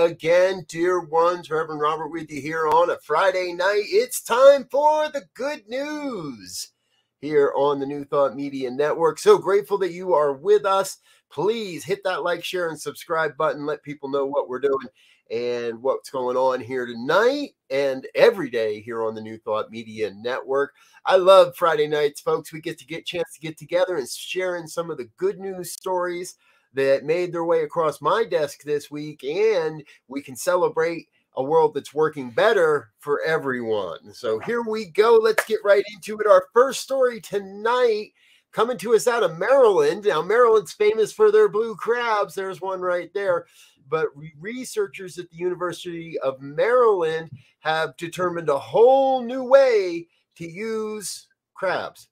Again, dear ones. Reverend Robert with you here on a Friday night. It's time for the good news here on the New Thought Media Network. So grateful that you are with us. Please hit that like, share, and subscribe button. Let people know what we're doing and what's going on here tonight and every day here on the New Thought Media Network. I love Friday nights, folks. We get to get chance to get together and sharing some of the good news stories that made their way across my desk this week, and we can celebrate a world that's working better for everyone. So here we go. Let's get right into it. Our first story tonight coming to us out of Maryland. Now, Maryland's famous for their blue crabs. There's one right there. But researchers at the University of Maryland have determined a whole new way to use crabs.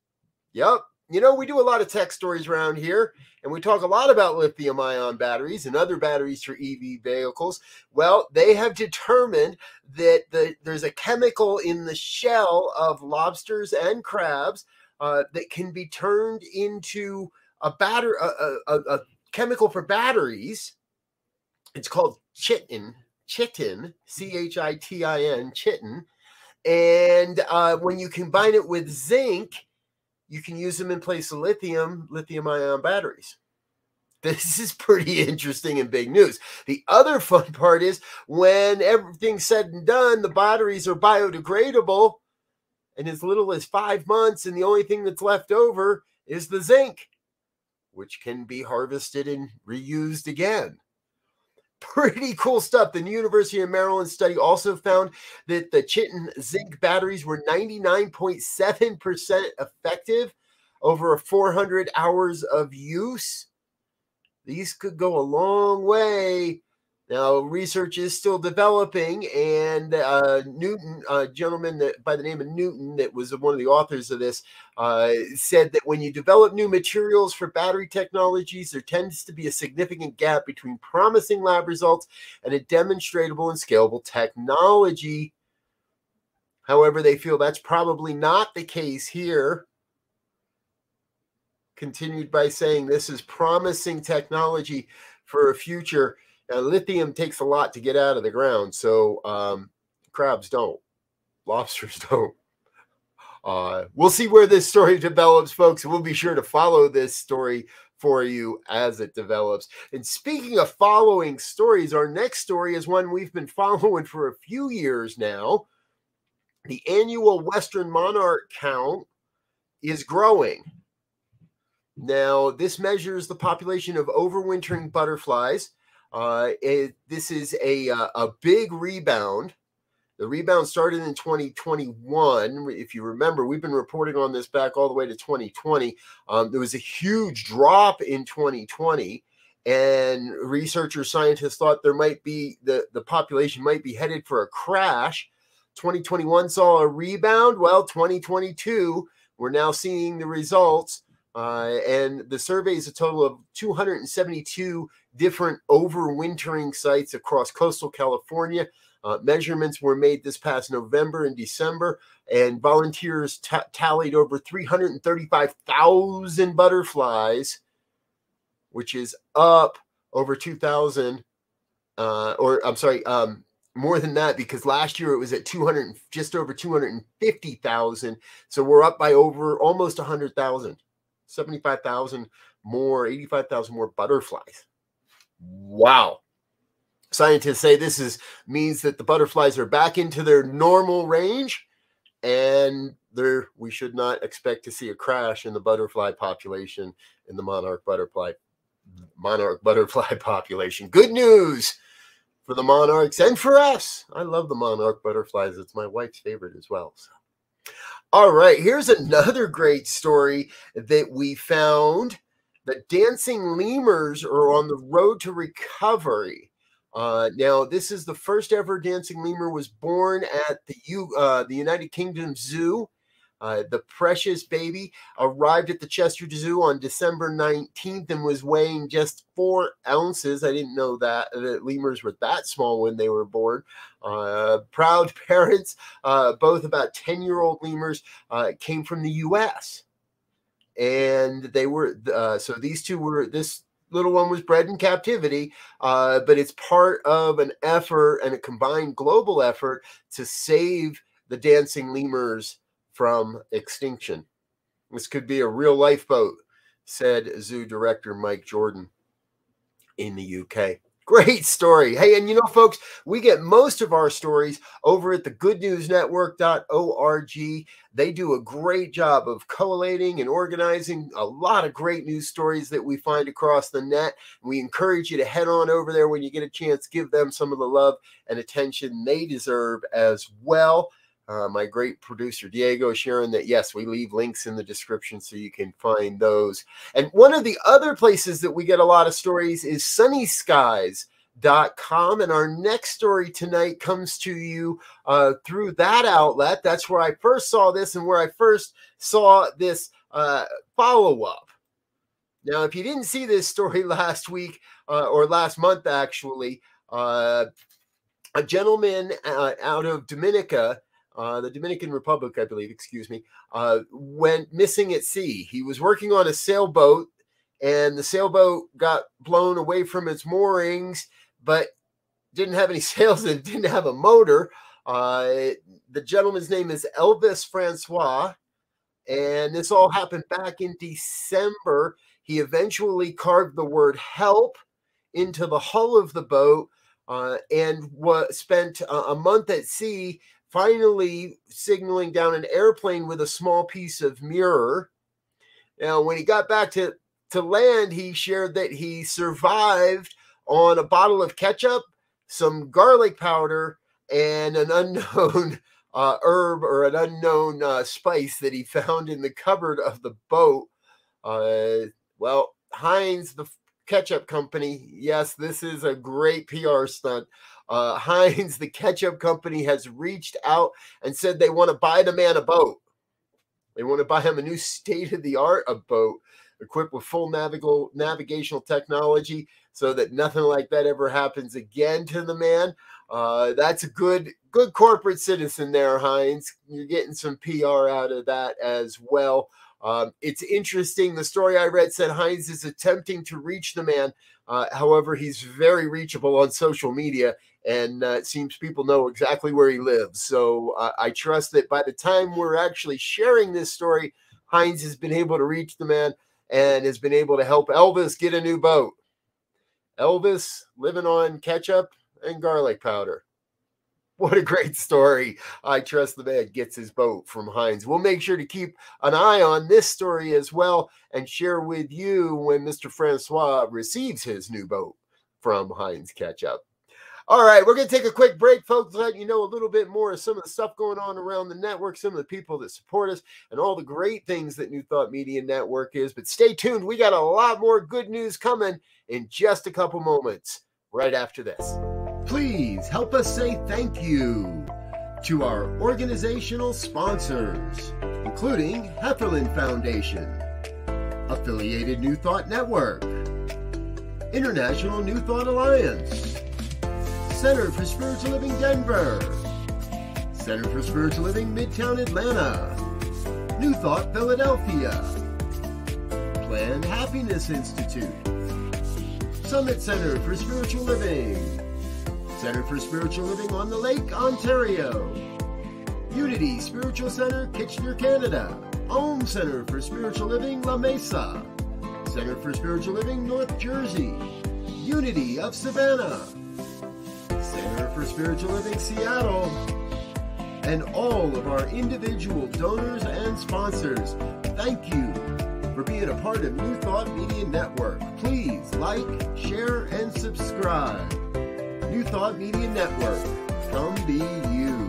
Yep, you know, we do a lot of tech stories around here, and we talk a lot about lithium ion batteries and other batteries for EV vehicles. Well, they have determined that the, there's a chemical in the shell of lobsters and crabs uh, that can be turned into a batter a, a, a chemical for batteries. It's called chitin, chitin, C H I T I N, chitin. And uh, when you combine it with zinc, you can use them in place of lithium, lithium ion batteries. This is pretty interesting and big news. The other fun part is when everything's said and done, the batteries are biodegradable in as little as five months, and the only thing that's left over is the zinc, which can be harvested and reused again pretty cool stuff. The University of Maryland study also found that the chitin zinc batteries were 99.7% effective over 400 hours of use. These could go a long way now, research is still developing, and uh, Newton, a gentleman that, by the name of Newton, that was one of the authors of this, uh, said that when you develop new materials for battery technologies, there tends to be a significant gap between promising lab results and a demonstrable and scalable technology. However, they feel that's probably not the case here. Continued by saying this is promising technology for a future now, lithium takes a lot to get out of the ground, so um, crabs don't, lobsters don't. Uh, we'll see where this story develops, folks. We'll be sure to follow this story for you as it develops. And speaking of following stories, our next story is one we've been following for a few years now. The annual Western monarch count is growing. Now, this measures the population of overwintering butterflies uh, it, this is a uh, a big rebound. The rebound started in 2021. If you remember, we've been reporting on this back all the way to 2020. Um, there was a huge drop in 2020, and researchers, scientists thought there might be the, the population might be headed for a crash. 2021 saw a rebound. Well, 2022, we're now seeing the results. Uh, and the survey is a total of 272 different overwintering sites across coastal California. Uh, measurements were made this past November and December, and volunteers tallied over 335,000 butterflies, which is up over 2,000, uh, or I'm sorry, um, more than that because last year it was at 200, just over 250,000. So we're up by over almost 100,000, 75,000 more, 85,000 more butterflies. Wow. Scientists say this is means that the butterflies are back into their normal range and there we should not expect to see a crash in the butterfly population in the monarch butterfly monarch butterfly population. Good news for the monarchs and for us. I love the monarch butterflies. It's my wife's favorite as well. So. All right, here's another great story that we found the dancing lemurs are on the road to recovery. Uh, now, this is the first ever dancing lemur was born at the U, uh, the United Kingdom Zoo. Uh, the precious baby arrived at the Chester Zoo on December 19th and was weighing just four ounces. I didn't know that, that lemurs were that small when they were born. Uh, proud parents, uh, both about 10 year old lemurs, uh, came from the U.S and they were uh, so these two were this little one was bred in captivity, uh, but it's part of an effort and a combined global effort to save the dancing lemurs from extinction. This could be a real lifeboat, said zoo director Mike Jordan in the UK. Great story. Hey, and you know, folks, we get most of our stories over at the goodnewsnetwork.org. They do a great job of collating and organizing a lot of great news stories that we find across the net. We encourage you to head on over there when you get a chance, give them some of the love and attention they deserve as well. Uh, my great producer Diego sharing that yes, we leave links in the description so you can find those. And one of the other places that we get a lot of stories is sunnyskyz.com. And our next story tonight comes to you uh, through that outlet. That's where I first saw this and where I first saw this uh, follow up. Now, if you didn't see this story last week uh, or last month, actually, uh, a gentleman uh, out of Dominica uh, the Dominican Republic, I believe, excuse me, uh, went missing at sea. He was working on a sailboat, and the sailboat got blown away from its moorings, but didn't have any sails and didn't have a motor. Uh, the gentleman's name is Elvis Francois, and this all happened back in December. He eventually carved the word help into the hull of the boat uh, and was spent a month at sea finally signaling down an airplane with a small piece of mirror. Now, when he got back to, to land, he shared that he survived on a bottle of ketchup, some garlic powder, and an unknown uh, herb or an unknown uh, spice that he found in the cupboard of the boat. Uh, well, Heinz, the ketchup company, yes, this is a great PR stunt. Uh, Heinz, the ketchup company, has reached out and said they want to buy the man a boat. They want to buy him a new state of the art boat equipped with full navigal, navigational technology so that nothing like that ever happens again to the man. Uh, that's a good good corporate citizen there, Heinz. You're getting some PR out of that as well. Um, it's interesting. The story I read said Heinz is attempting to reach the man. Uh, however, he's very reachable on social media and uh, it seems people know exactly where he lives. So uh, I trust that by the time we're actually sharing this story, Heinz has been able to reach the man and has been able to help Elvis get a new boat. Elvis living on ketchup and garlic powder. What a great story. I trust the man gets his boat from Heinz. We'll make sure to keep an eye on this story as well and share with you when Mr. Francois receives his new boat from Heinz Ketchup. All right, we're going to take a quick break, folks, let you know a little bit more of some of the stuff going on around the network, some of the people that support us, and all the great things that New Thought Media Network is. But stay tuned. We got a lot more good news coming in just a couple moments right after this. Please help us say thank you to our organizational sponsors, including Hefferland Foundation, Affiliated New Thought Network, International New Thought Alliance. Center for Spiritual Living Denver, Center for Spiritual Living Midtown Atlanta, New Thought Philadelphia, Planned Happiness Institute, Summit Center for Spiritual Living, Center for Spiritual Living on the Lake, Ontario, Unity Spiritual Center, Kitchener, Canada, Om Center for Spiritual Living, La Mesa, Center for Spiritual Living, North Jersey, Unity of Savannah, Center for Spiritual Living Seattle, and all of our individual donors and sponsors. Thank you for being a part of New Thought Media Network. Please like, share, and subscribe. New Thought Media Network. Come be you.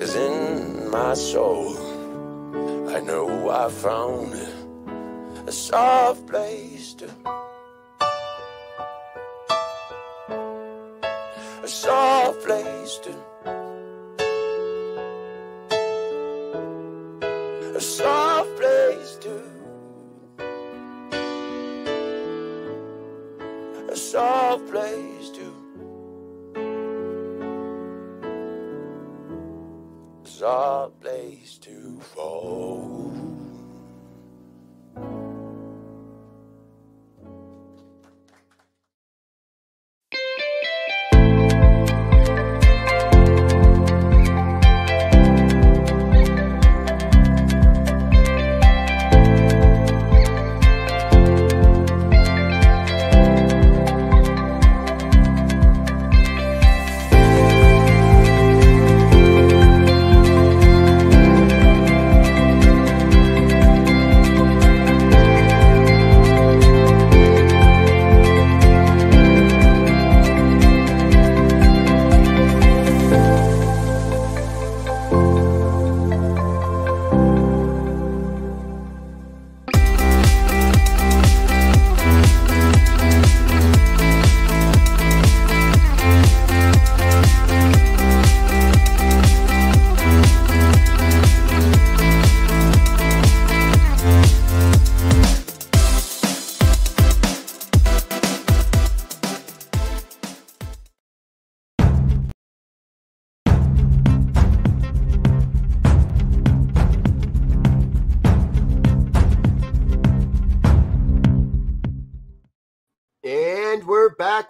Is in my soul. I found a soft place to. A soft place to.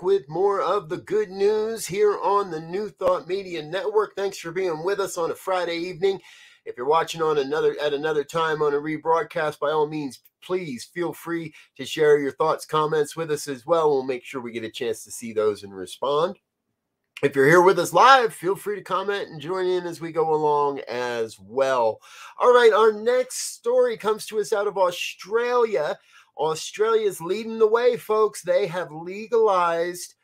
With more of the good news here on the New Thought Media Network. Thanks for being with us on a Friday evening. If you're watching on another at another time on a rebroadcast, by all means, please feel free to share your thoughts, comments with us as well. We'll make sure we get a chance to see those and respond. If you're here with us live, feel free to comment and join in as we go along as well. All right, our next story comes to us out of Australia. Australia's leading the way, folks. They have legalized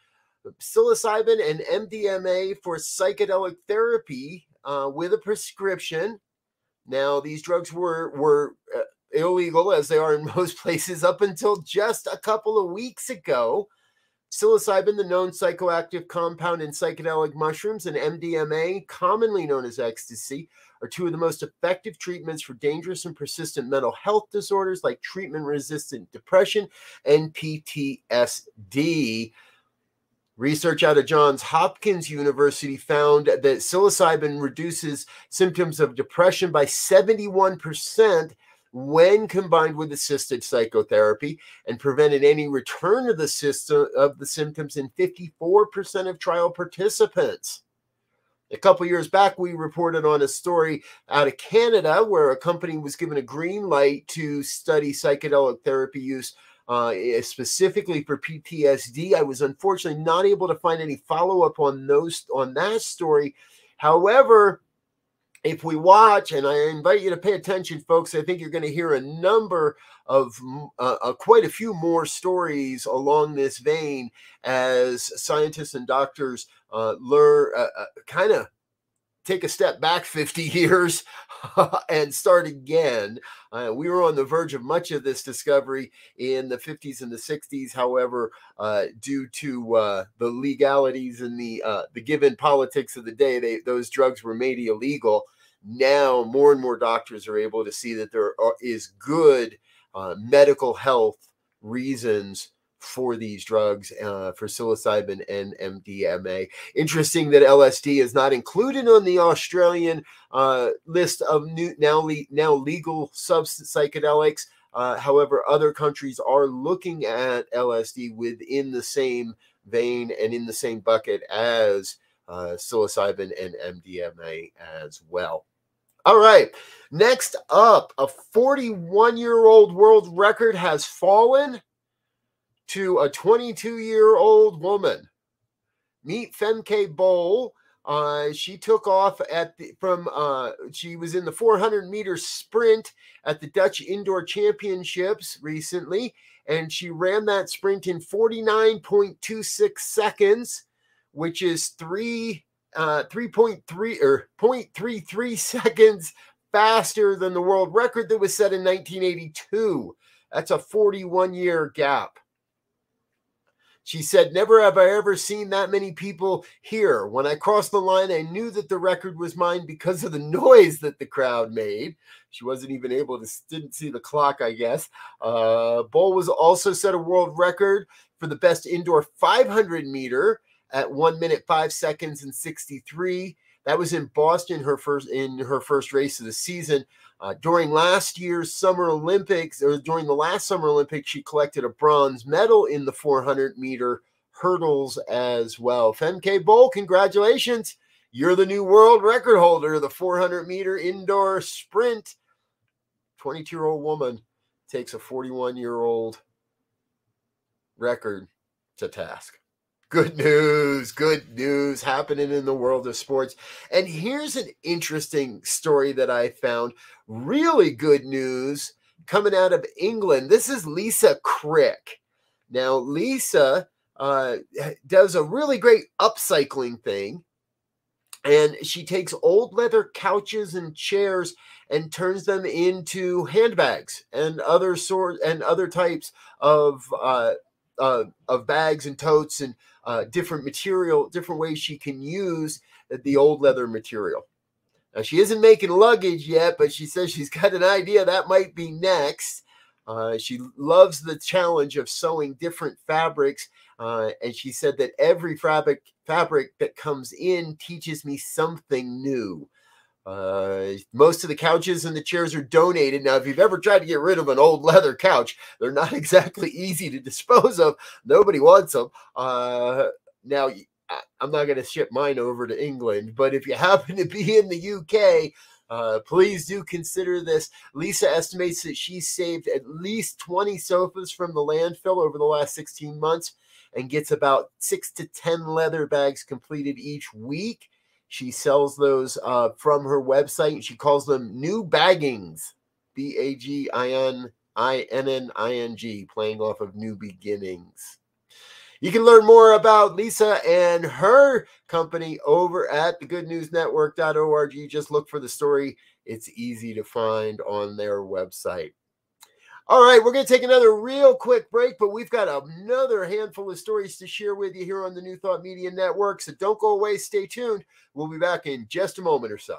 psilocybin and MDMA for psychedelic therapy uh, with a prescription. Now, these drugs were were uh, illegal as they are in most places up until just a couple of weeks ago. Psilocybin, the known psychoactive compound in psychedelic mushrooms, and MDMA, commonly known as ecstasy, are two of the most effective treatments for dangerous and persistent mental health disorders like treatment resistant depression and PTSD. Research out of Johns Hopkins University found that psilocybin reduces symptoms of depression by 71% when combined with assisted psychotherapy and prevented any return of the system of the symptoms in 54% of trial participants. A couple years back, we reported on a story out of Canada where a company was given a green light to study psychedelic therapy use uh, specifically for PTSD. I was unfortunately not able to find any follow up on those on that story. However, if we watch, and I invite you to pay attention, folks, I think you're going to hear a number of uh, uh, quite a few more stories along this vein as scientists and doctors uh, learn, uh, uh kind of take a step back 50 years and start again. Uh, we were on the verge of much of this discovery in the 50s and the 60s. However, uh, due to uh, the legalities and the uh, the given politics of the day, they, those drugs were made illegal. Now, more and more doctors are able to see that there are, is good uh, medical health reasons for these drugs uh, for psilocybin and MDMA. Interesting that LSD is not included on the Australian uh, list of new now le- now legal substance psychedelics. Uh, however, other countries are looking at LSD within the same vein and in the same bucket as uh, psilocybin and MDMA as well. All right. Next up, a 41 year old world record has fallen to a 22 year old woman. Meet Femke Bol. Uh, she took off at the, from uh, she was in the 400 meter sprint at the Dutch Indoor Championships recently, and she ran that sprint in 49.26 seconds, which is three uh, 3.3 or 0.33 seconds faster than the world record that was set in 1982. That's a 41 year gap. She said, Never have I ever seen that many people here. When I crossed the line, I knew that the record was mine because of the noise that the crowd made. She wasn't even able to, didn't see the clock, I guess. Uh, Bol was also set a world record for the best indoor 500 meter at one minute, five seconds, and 63. That was in Boston, her first in her first race of the season. Uh, during last year's Summer Olympics, or during the last Summer Olympics, she collected a bronze medal in the 400 meter hurdles as well. Femke Bol, congratulations. You're the new world record holder, the 400 meter indoor sprint. 22 year old woman takes a 41 year old record to task. Good news, good news happening in the world of sports. And here's an interesting story that I found. Really good news coming out of England. This is Lisa Crick. Now, Lisa uh, does a really great upcycling thing. And she takes old leather couches and chairs and turns them into handbags and other sort and other types of uh, uh, of bags and totes and uh, different material, different ways she can use the old leather material. Now, she isn't making luggage yet, but she says she's got an idea that might be next. Uh, she loves the challenge of sewing different fabrics, uh, and she said that every fabric fabric that comes in teaches me something new. Uh, most of the couches and the chairs are donated. Now, if you've ever tried to get rid of an old leather couch, they're not exactly easy to dispose of. Nobody wants them. Uh, now, I'm not going to ship mine over to England, but if you happen to be in the UK, uh, please do consider this. Lisa estimates that she saved at least 20 sofas from the landfill over the last 16 months and gets about six to 10 leather bags completed each week. She sells those uh, from her website. She calls them new baggings, B A G I N I N N I N G, playing off of new beginnings. You can learn more about Lisa and her company over at thegoodnewsnetwork.org. Just look for the story, it's easy to find on their website. All right, we're going to take another real quick break, but we've got another handful of stories to share with you here on the New Thought Media Network. So don't go away, stay tuned. We'll be back in just a moment or so.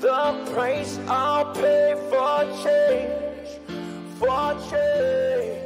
The price I'll pay for change, for change.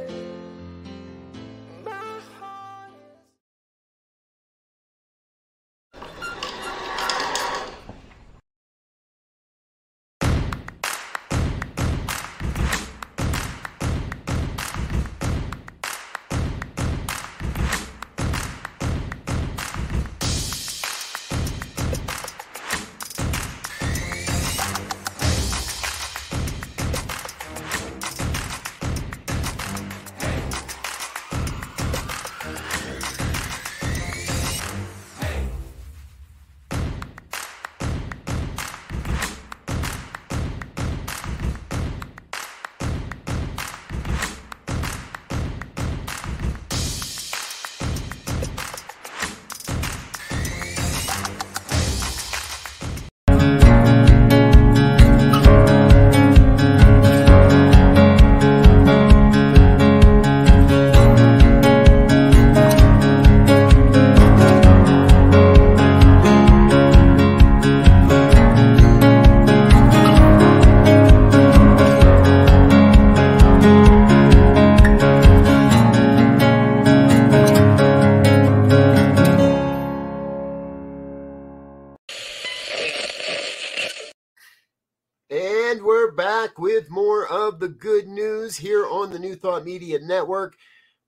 Good news here on the New Thought Media Network.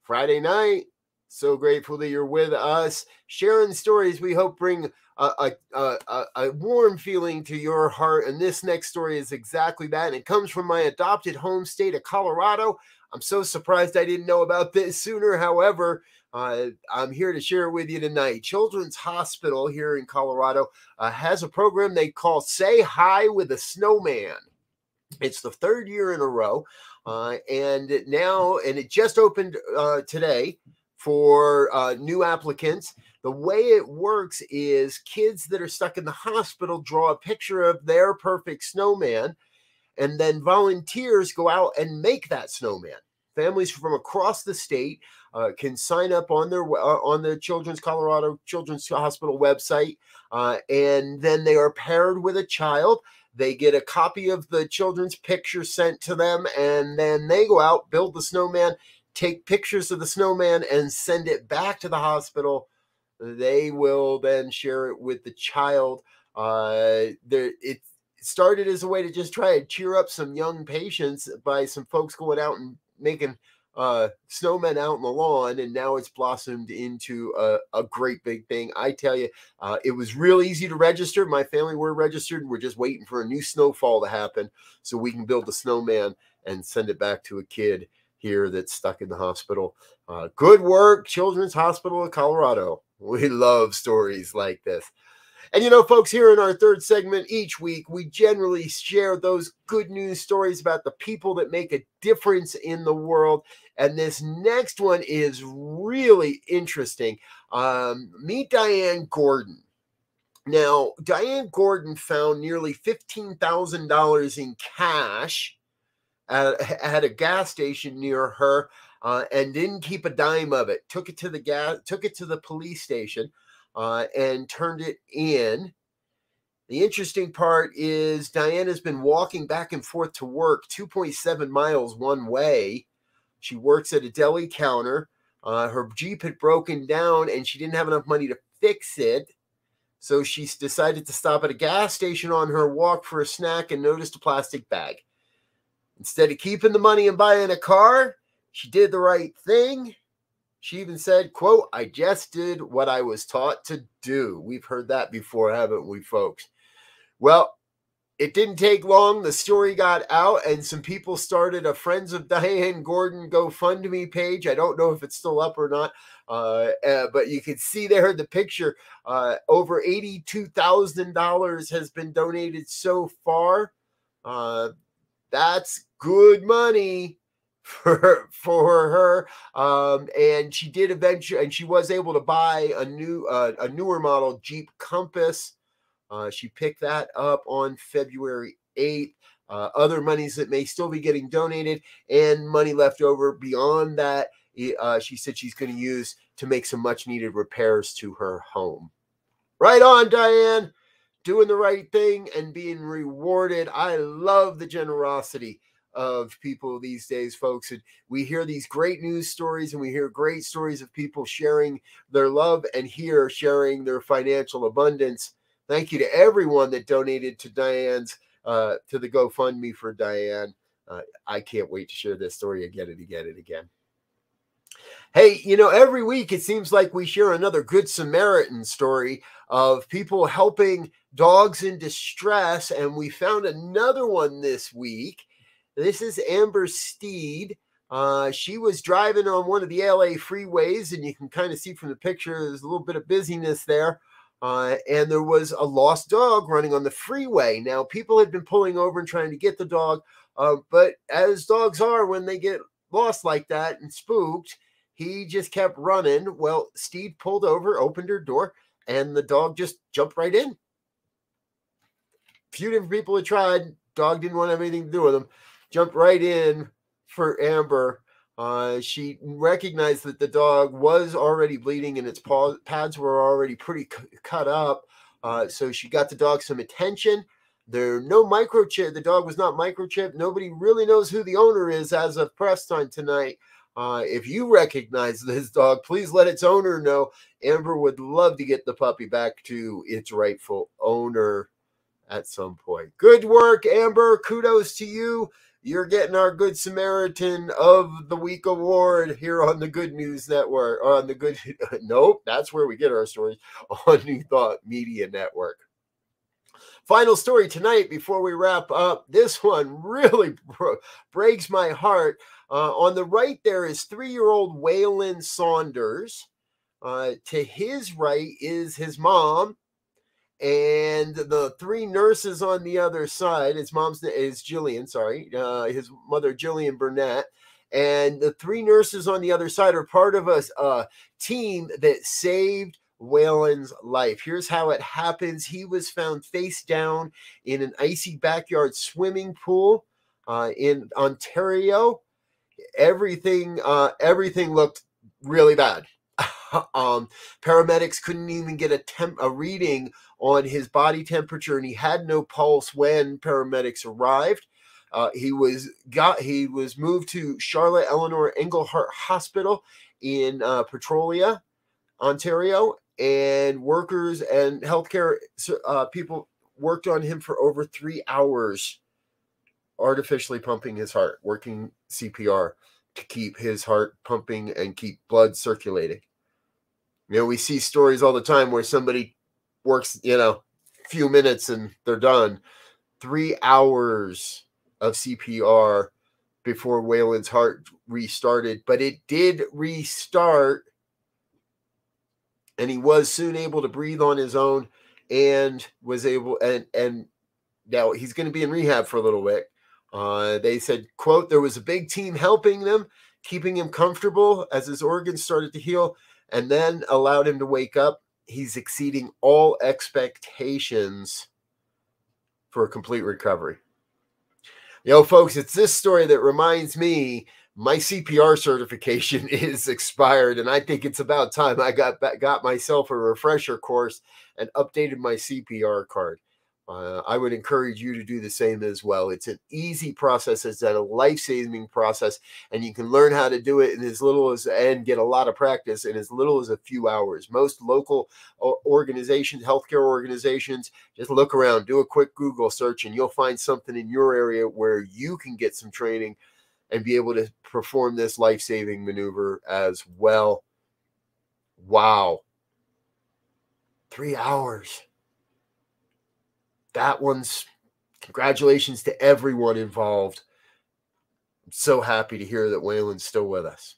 Friday night, So grateful that you're with us, sharing stories. We hope bring a, a, a, a, warm feeling to your heart. And this next story is exactly that. And it comes from my adopted home state of Colorado. I'm so surprised I didn't know about this sooner. However, uh, I'm here to share it with you tonight. Children's Hospital here in Colorado uh, has a program they call Say Hi with a Snowman. It's the third year in a row. Uh, and now, and it just opened uh, today for uh, new applicants. The way it works is kids that are stuck in the hospital draw a picture of their perfect snowman, and then volunteers go out and make that snowman. Families from across the state uh, can sign up on their uh, on the Children's Colorado Children's Hospital website, uh, and then they are paired with a child. They get a copy of the children's picture sent to them, and then they go out, build the snowman, take pictures of the snowman and send it back to the hospital. They will then share it with the child. Uh, it started as a way to just try to cheer up some young patients by some folks going out and making uh, snowmen out on the lawn, and now it's blossomed into a, a great big thing. I tell you, uh, it was real easy to register. My family were registered. We're just waiting for a new snowfall to happen so we can build the snowman and send it back to a kid here that's stuck in the hospital. Uh, good work, Children's Hospital of Colorado. We love stories like this. And you know, folks, here in our third segment each week, we generally share those good news stories about the people that make a difference in the world. And this next one is really interesting. Um, meet Diane Gordon. Now, Diane Gordon found nearly $15,000 in cash at, at a gas station near her uh, and didn't keep a dime of it. Took it to the gas, took it to the police station, uh, and turned it in. The interesting part is Diana's been walking back and forth to work 2.7 miles one way. She works at a deli counter. Uh, her Jeep had broken down and she didn't have enough money to fix it. So she decided to stop at a gas station on her walk for a snack and noticed a plastic bag. Instead of keeping the money and buying a car, she did the right thing. She even said, quote, I just did what I was taught to do. We've heard that before, haven't we, folks? Well, it didn't take long. The story got out, and some people started a Friends of Diane Gordon GoFundMe page. I don't know if it's still up or not, uh, uh, but you can see there the picture. Uh, over $82,000 has been donated so far. Uh, that's good money for for her um, and she did eventually and she was able to buy a new uh, a newer model jeep compass. Uh, she picked that up on february 8th uh, other monies that may still be getting donated and money left over beyond that uh, she said she's going to use to make some much needed repairs to her home. Right on diane doing the right thing and being rewarded. I love the generosity of people these days, folks. And we hear these great news stories and we hear great stories of people sharing their love and here sharing their financial abundance. Thank you to everyone that donated to Diane's uh, to the GoFundMe for Diane. Uh, I can't wait to share this story again and again and again. Hey, you know, every week it seems like we share another Good Samaritan story of people helping dogs in distress. And we found another one this week. This is Amber Steed. Uh, she was driving on one of the LA freeways, and you can kind of see from the picture there's a little bit of busyness there. Uh, and there was a lost dog running on the freeway. Now, people had been pulling over and trying to get the dog, uh, but as dogs are when they get lost like that and spooked, he just kept running. Well, Steed pulled over, opened her door, and the dog just jumped right in A few different people had tried. Dog didn't want to have anything to do with him. Jumped right in for Amber. Uh, she recognized that the dog was already bleeding and its paw, pads were already pretty c- cut up. Uh, so she got the dog some attention. There no microchip. The dog was not microchipped. Nobody really knows who the owner is as of press time tonight. Uh, if you recognize this dog, please let its owner know. Amber would love to get the puppy back to its rightful owner at some point. Good work, Amber. Kudos to you. You're getting our Good Samaritan of the Week award here on the Good News Network. On the Good, nope, that's where we get our stories on New Thought Media Network. Final story tonight before we wrap up. This one really bro- breaks my heart. Uh, on the right, there is three year old Waylon Saunders. Uh, to his right is his mom, and the three nurses on the other side. His mom's is Jillian, sorry, uh, his mother Jillian Burnett, and the three nurses on the other side are part of a, a team that saved Waylon's life. Here's how it happens. He was found face down in an icy backyard swimming pool uh, in Ontario. Everything, uh, everything looked really bad. um, paramedics couldn't even get a temp, a reading on his body temperature, and he had no pulse when paramedics arrived. Uh, he was got he was moved to Charlotte Eleanor Englehart Hospital in uh, Petrolia, Ontario, and workers and healthcare uh, people worked on him for over three hours, artificially pumping his heart, working CPR to keep his heart pumping and keep blood circulating. You know, we see stories all the time where somebody works, you know, a few minutes and they're done. Three hours of CPR before Waylon's heart restarted, but it did restart and he was soon able to breathe on his own and was able and and now he's going to be in rehab for a little bit uh, they said quote there was a big team helping them keeping him comfortable as his organs started to heal and then allowed him to wake up he's exceeding all expectations for a complete recovery Yo, folks it's this story that reminds me my CPR certification is expired, and I think it's about time I got got myself a refresher course and updated my CPR card. Uh, I would encourage you to do the same as well. It's an easy process. It's a life saving process, and you can learn how to do it in as little as and get a lot of practice in as little as a few hours. Most local organizations, healthcare organizations, just look around, do a quick Google search, and you'll find something in your area where you can get some training and be able to perform this life saving maneuver as well. Wow. Three hours. That one's congratulations to everyone involved. I'm so happy to hear that Waylon's still with us.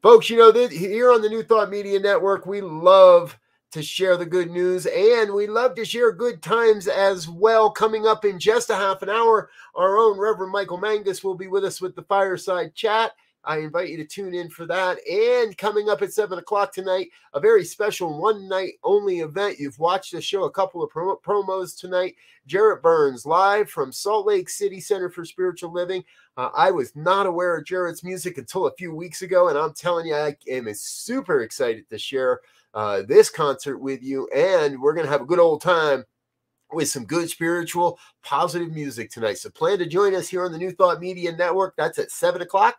Folks, you know, that here on the New Thought Media Network, we love to share the good news. And we love to share good times as well. Coming up in just a half an hour, our own Reverend Michael Mangus will be with us with the fireside chat. I invite you to tune in for that. And coming up at seven o'clock tonight, a very special one night only event. You've watched the show, a couple of promos tonight. Jarrett Burns live from Salt Lake City Center for Spiritual Living. Uh, I was not aware of Jarrett's music until a few weeks ago, and I'm telling you, I am super excited to share uh, this concert with you, and we're going to have a good old time with some good spiritual, positive music tonight. So plan to join us here on the New Thought Media Network. That's at seven o'clock.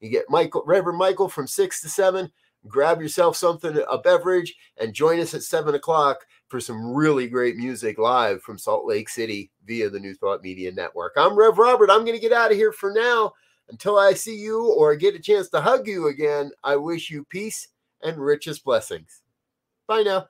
You get Michael, Reverend Michael from six to seven. Grab yourself something, a beverage, and join us at seven o'clock for some really great music live from Salt Lake City via the New Thought Media Network. I'm Rev Robert. I'm going to get out of here for now. Until I see you or get a chance to hug you again, I wish you peace and richest blessings. Bye now.